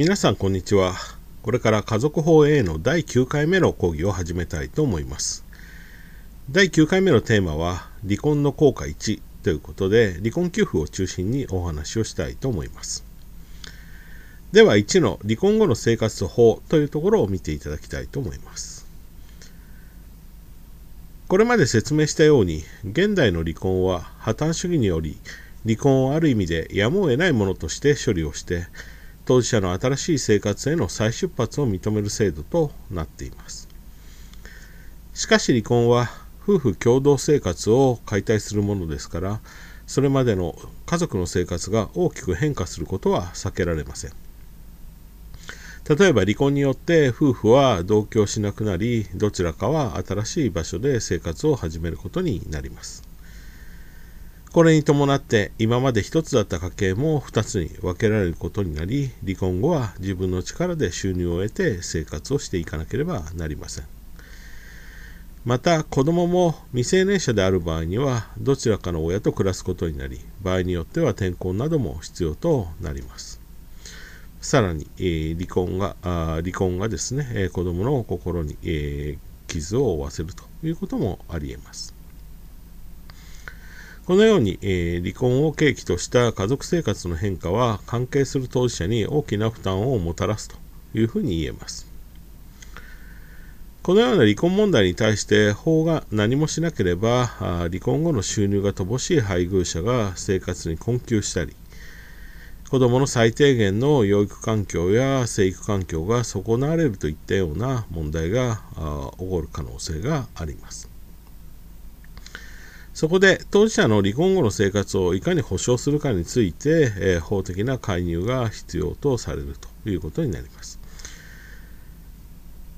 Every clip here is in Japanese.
皆さんこんにちは。これから家族法 A の第9回目の講義を始めたいと思います。第9回目のテーマは離婚の効果1ということで離婚給付を中心にお話をしたいと思います。では1の離婚後の生活法というところを見ていただきたいと思います。これまで説明したように現代の離婚は破綻主義により離婚をある意味でやむを得ないものとして処理をして当事者の新しい生活への再出発を認める制度となっています。しかし離婚は夫婦共同生活を解体するものですからそれまでの家族の生活が大きく変化することは避けられません。例えば離婚によって夫婦は同居しなくなりどちらかは新しい場所で生活を始めることになります。これに伴って今まで一つだった家計も二つに分けられることになり離婚後は自分の力で収入を得て生活をしていかなければなりません。また子供も未成年者である場合にはどちらかの親と暮らすことになり場合によっては転校なども必要となります。さらに、えー、離婚が離婚がですね、えー、子供の心に、えー、傷を負わせるということもありえます。このように、えー、離婚を契機とした家族生活の変化は関係する当事者に大きな負担をもたらすというふうに言えます。このような離婚問題に対して法が何もしなければ離婚後の収入が乏しい配偶者が生活に困窮したり子どもの最低限の養育環境や生育環境が損なわれるといったような問題が起こる可能性があります。そこで当事者の離婚後の生活をいかに保障するかについて、えー、法的な介入が必要とされるということになります。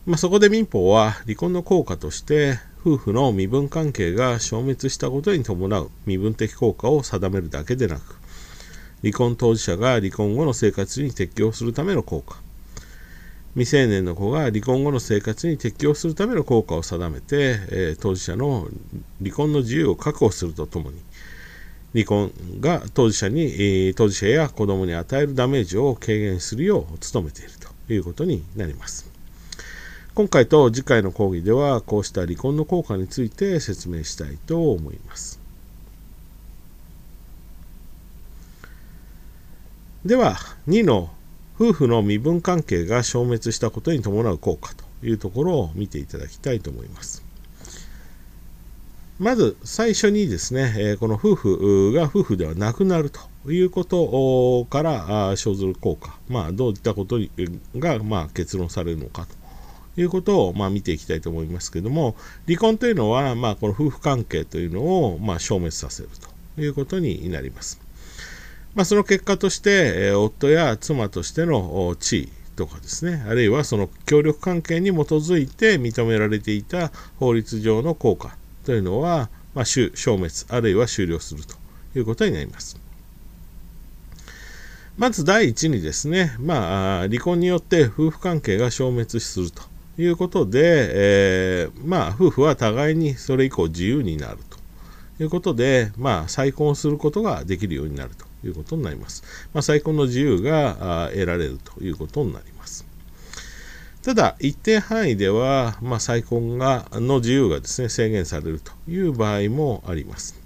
まあ、そこで民法は離婚の効果として夫婦の身分関係が消滅したことに伴う身分的効果を定めるだけでなく離婚当事者が離婚後の生活に適応するための効果未成年の子が離婚後の生活に適応するための効果を定めて、えー、当事者の離婚の自由を確保するとともに離婚が当事者に、えー、当事者や子供に与えるダメージを軽減するよう努めているということになります。今回と次回の講義ではこうした離婚の効果について説明したいと思います。では2の夫婦の身分関係が消滅したことに伴う効果というところを見ていただきたいと思います。まず最初にですね、この夫婦が夫婦ではなくなるということから生ずる効果、まあ、どういったことがま結論されるのかということをま見ていきたいと思いますけれども、離婚というのは、まあ、この夫婦関係というのをま消滅させるということになります。まあ、その結果として、え夫や妻としての地位とかですね、あるいはその協力関係に基づいて認められていた法律上の効果というのは、まあ、消滅、あるいは終了するということになります。まず第一にですね、まあ、離婚によって夫婦関係が消滅するということで、えー、まあ、夫婦は互いにそれ以降自由になるということで、まあ、再婚することができるようになるということになります。まあ、再婚の自由が得られるということになります。ただ、一定範囲では、まあ、再婚がの自由がですね制限されるという場合もあります。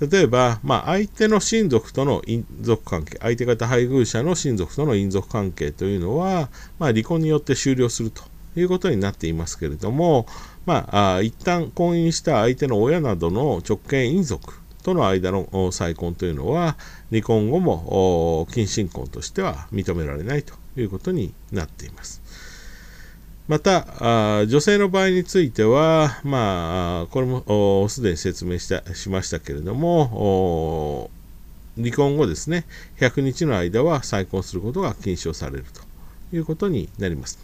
例えば、まあ、相手の親族との姻族関係、相手方配偶者の親族との姻族関係というのは、まあ、離婚によって終了するということになっていますけれども、まあ、一旦婚姻した相手の親などの直系姻族との間の再婚というのは離婚後も近親婚としては認められないということになっています。また、女性の場合については、まあ、これもすでに説明したしましたけれども、離婚後ですね、100日の間は再婚することが禁止をされるということになります。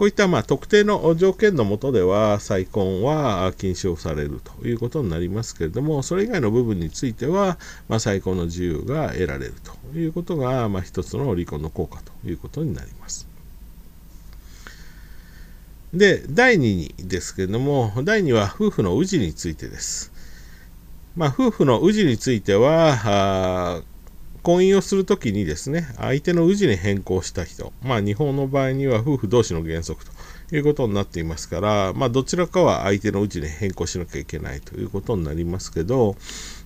こういったまあ特定の条件のもとでは再婚は禁止をされるということになりますけれども、それ以外の部分については、まあ、再婚の自由が得られるということが、まあ、一つの離婚の効果ということになります。で、第2にですけれども、第2は夫婦の氏についてです。まあ、夫婦の氏については、婚姻をするときにですね、相手の氏に変更した人、まあ日本の場合には夫婦同士の原則ということになっていますから、まあどちらかは相手の氏に変更しなきゃいけないということになりますけど、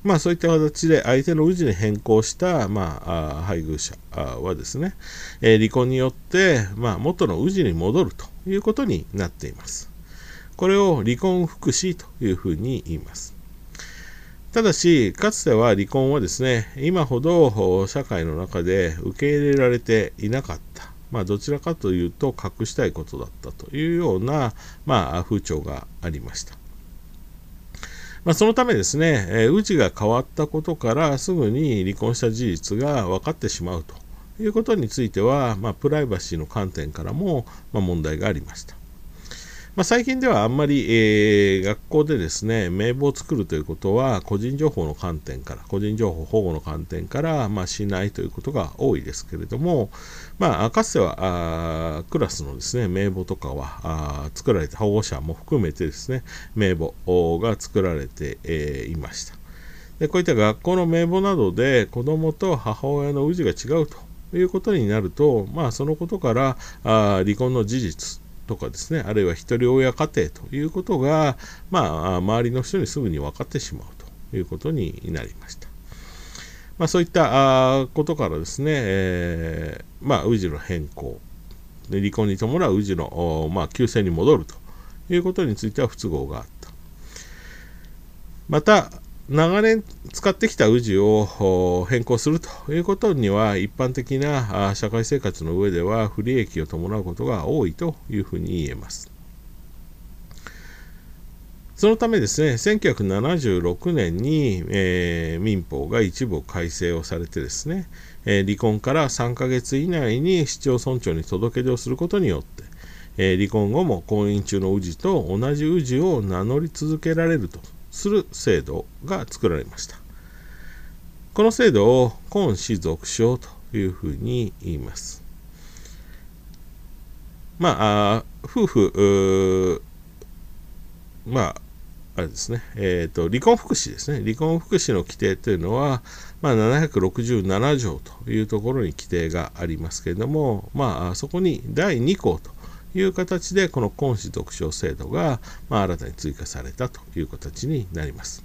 まあそういった形で相手の氏に変更した、まあ、配偶者はですね、えー、離婚によって、まあ元の氏に戻るということになっています。これを離婚福祉というふうに言います。ただし、かつては離婚はですね、今ほど社会の中で受け入れられていなかった。まあ、どちらかというと隠したいことだったというような、まあ、風潮がありました。まあ、そのためですね、えー、氏が変わったことからすぐに離婚した事実が分かってしまうということについては、まあ、プライバシーの観点からも、ま、問題がありました。まあ、最近ではあんまり、えー、学校でですね、名簿を作るということは、個人情報の観点から、個人情報保護の観点から、まあ、しないということが多いですけれども、まあ、かつてはあクラスのですね、名簿とかはあ作られて、保護者も含めてですね、名簿が作られて、えー、いました。でこういった学校の名簿などで子供と母親の氏が違うということになると、まあ、そのことからあ離婚の事実とかですね、あるいは一人親家庭ということが、まあ、周りの人にすぐに分かってしまうということになりました。まあ、そういったことからですね、えー、まあ、氏の変更、離婚に伴う氏の、まあ、旧姓に戻るということについては不都合があった。また、長年使ってきた氏を変更するということには一般的な社会生活の上では不利益を伴うことが多いというふうに言えます。そのためですね、1976年に、えー、民法が一部改正をされてですね、えー、離婚から3ヶ月以内に市町村長に届け出をすることによって、えー、離婚後も婚姻中の氏と同じ氏を名乗り続けられるとする制度が作られました。この制度を婚子属称というふうに言います。まあ、夫婦、まあ、あれですね、えっ、ー、と、離婚福祉ですね。離婚福祉の規定というのは、まあ、767条というところに規定がありますけれども、まあ、そこに第2項という形でこの今子独唱制度が、まあ、新たに追加されたという形になります。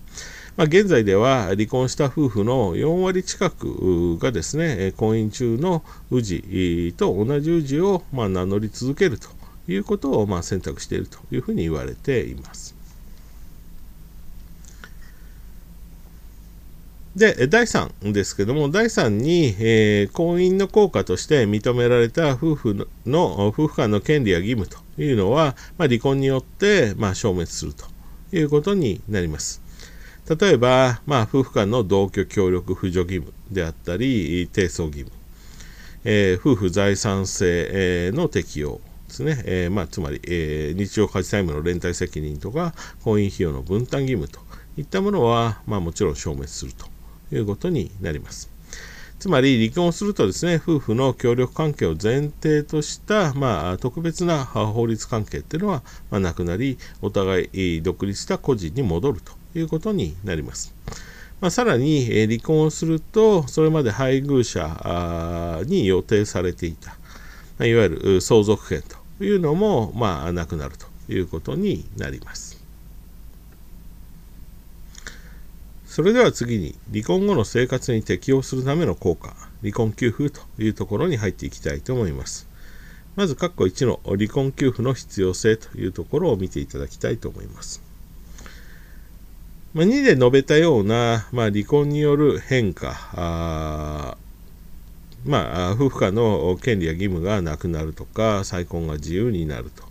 まあ、現在では離婚した夫婦の4割近くがですね婚姻中の氏と同じ氏をま名乗り続けるということをま選択しているというふうに言われています。で、第3ですけども、第3に、えー、婚姻の効果として認められた夫婦の夫婦間の権利や義務というのは、まあ、離婚によって、まあ、消滅するということになります。例えば、まあ、夫婦間の同居協力扶助義務であったり、提訴義務、えー、夫婦財産制の適用ですね、えー、まあ、つまり、え、日常家事債務の連帯責任とか、婚姻費用の分担義務といったものは、まあ、もちろん消滅すると。いうことになります。つまり離婚をするとですね、夫婦の協力関係を前提とした、まあ、特別な法律関係っていうのは、まあ、なくなり、お互い独立した個人に戻るということになります。まあ、さらに、え離婚をすると、それまで配偶者に予定されていた、まいわゆる相続権というのも、まあ、なくなるということになります。それでは次に離婚後の生活に適応するための効果、離婚給付というところに入っていきたいと思います。まず、括弧1の離婚給付の必要性というところを見ていただきたいと思います。まあ、2で述べたような、まあ、離婚による変化、まあ、夫婦間の権利や義務がなくなるとか、再婚が自由になると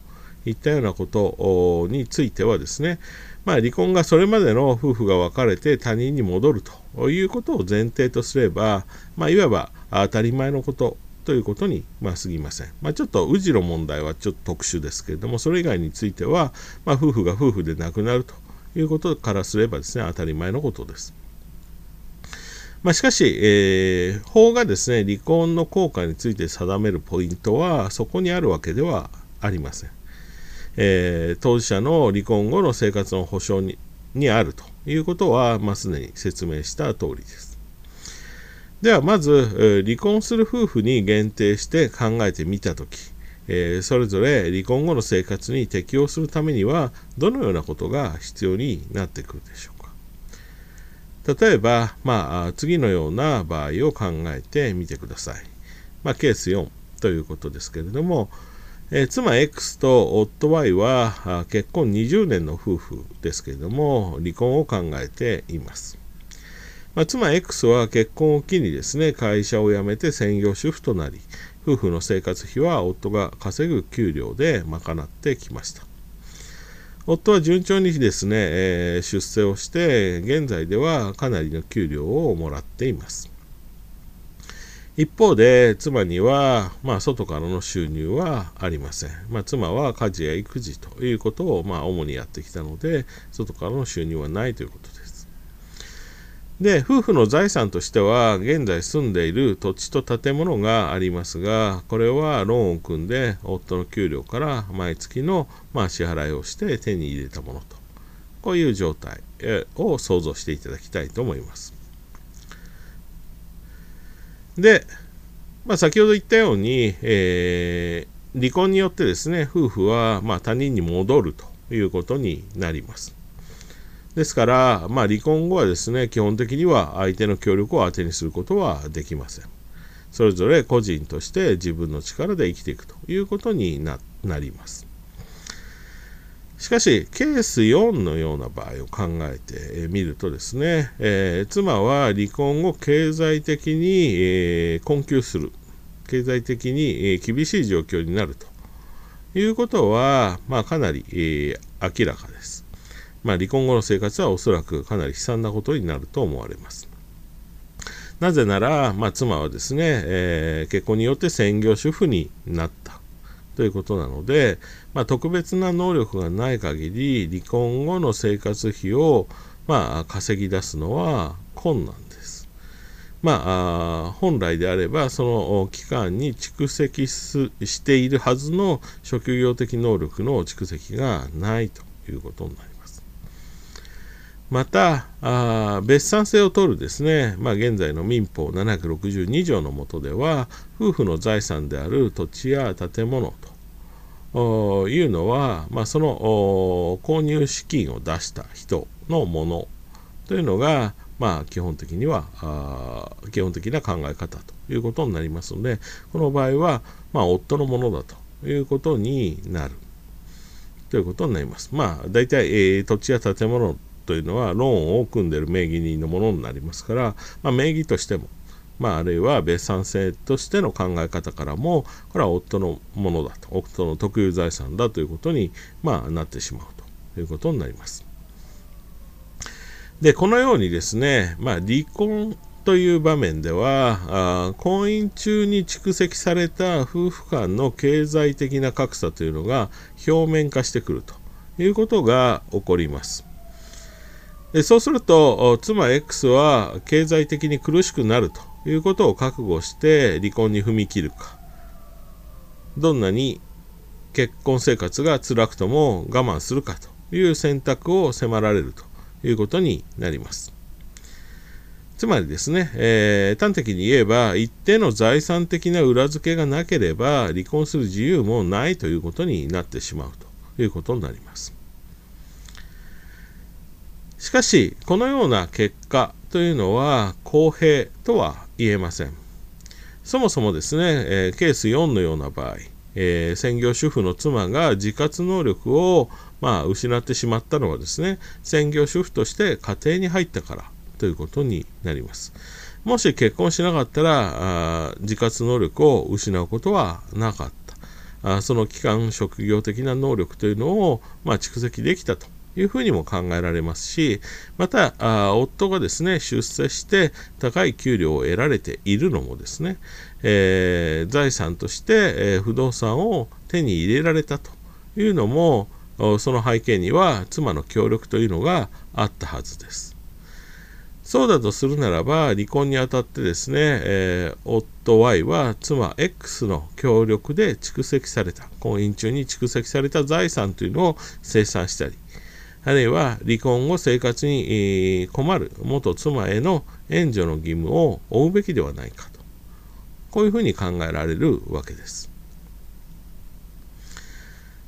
いったようなことについてはですね、まあ、離婚がそれまでの夫婦が別れて他人に戻るということを前提とすれば、まあ、いわば当たり前のことということに、まあ、過ぎません。まあ、ちょっと氏の問題はちょっと特殊ですけれども、それ以外については、まあ、夫婦が夫婦で亡くなるということからすればですね、当たり前のことです。まあ、しかし、えー、法がですね、離婚の効果について定めるポイントは、そこにあるわけではありません。えー、当事者の離婚後の生活の保障ににあるということは、まあ、すでに説明した通りです。ではまず離婚する夫婦に限定して考えてみたとき、えー、それぞれ離婚後の生活に適応するためにはどのようなことが必要になってくるでしょうか例えば、まあ、次のような場合を考えてみてください、まあ、ケース4ということですけれども、えー、妻 X と夫 Y は結婚20年の夫婦ですけれども離婚を考えていますまあ、妻 X は結婚を機にですね、会社を辞めて専業主婦となり、夫婦の生活費は夫が稼ぐ給料で賄ってきました。夫は順調にですね、えー、出世をして、現在ではかなりの給料をもらっています。一方で、妻には、まあ、外からの収入はありません。まあ、妻は家事や育児ということを、まあ、主にやってきたので、外からの収入はないということです。で、夫婦の財産としては、現在住んでいる土地と建物がありますが、これはローンを組んで、夫の給料から毎月の、まあ、支払いをして手に入れたものと、こういう状態を想像していただきたいと思います。で、まあ、先ほど言ったように、えー、離婚によってですね、夫婦は、ま、他人に戻るということになります。ですから、まあ、離婚後はですね、基本的には相手の協力を当てにすることはできません。それぞれ個人として自分の力で生きていくということになります。しかし、ケース4のような場合を考えてみるとですね、えー、妻は離婚後経済的に、えー、困窮する、経済的に、えー、厳しい状況になるということは、まあ、かなり、え明らかです。まあ、離婚後の生活はおそらくかなり悲惨なことになると思われます。なぜなら、まあ、妻はですね、え、結婚によって専業主婦になったということなので、まあ、特別な能力がない限り離婚後の生活費を、まあ、稼ぎ出すのは困難です。まあ、本来であればその期間に蓄積しているはずの職業的能力の蓄積がないということになります。またあ別産性を取るですね、まあ、現在の民法762条の下では夫婦の財産である土地や建物というのは、まあ、その購入資金を出した人のものというのが、まあ、基本的には基本的な考え方ということになりますのでこの場合は、まあ、夫のものだということになるということになります。まあ、大体、えー、土地や建物というのはローンを組んでいる名義人のものになりますから、まあ、名義としても、まあ、あるいは別産性としての考え方からもこれは夫のものだと夫の特有財産だということに、まあ、なってしまうということになります。でこのようにですね、まあ、離婚という場面ではあ婚姻中に蓄積された夫婦間の経済的な格差というのが表面化してくるということが起こります。そうすると妻 X は経済的に苦しくなるということを覚悟して離婚に踏み切るかどんなに結婚生活が辛くとも我慢するかという選択を迫られるということになります。つまりですね、えー、端的に言えば一定の財産的な裏付けがなければ離婚する自由もないということになってしまうということになります。しかし、このような結果というのは公平とは言えません。そもそもですね、え、ケース4のような場合、えー、専業主婦の妻が自活能力を、まあ、失ってしまったのはですね、専業主婦として家庭に入ったからということになります。もし結婚しなかったら、あ自活能力を失うことはなかった。あその期間、職業的な能力というのを、まあ、蓄積できたというふうにも考えられますし、また、夫がですね、出世して高い給料を得られているのもですね、えー、財産として、えー、不動産を手に入れられたというのも、その背景には妻の協力というのがあったはずです。そうだとするならば、離婚にあたってですね、えー、夫 Y は妻 X の協力で蓄積された、婚姻中に蓄積された財産というのを清算したり、あるいは離婚後生活に困る元妻への援助の義務を負うべきではないかとこういうふうに考えられるわけです。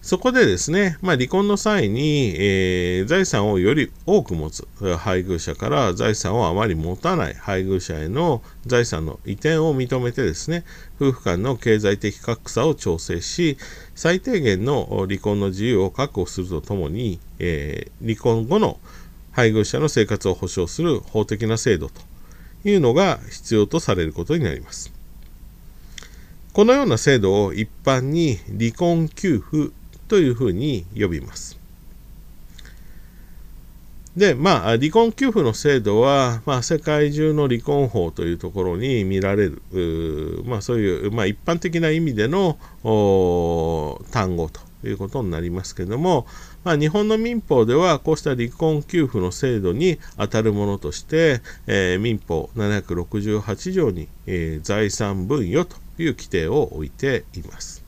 そこでですね、まあ、離婚の際に、えー、財産をより多く持つ配偶者から財産をあまり持たない配偶者への財産の移転を認めてですね、夫婦間の経済的格差を調整し、最低限の離婚の自由を確保するとともに、えー、離婚後の配偶者の生活を保障する法的な制度というのが必要とされることになります。このような制度を一般に離婚給付というふうに呼びます。で、まあ、離婚給付の制度は、まあ、世界中の離婚法というところに見られる、まあ、そういう、まあ、一般的な意味での単語ということになりますけども、まあ、日本の民法ではこうした離婚給付の制度に当たるものとして、えー、民法768条に、えー、財産分与という規定を置いています。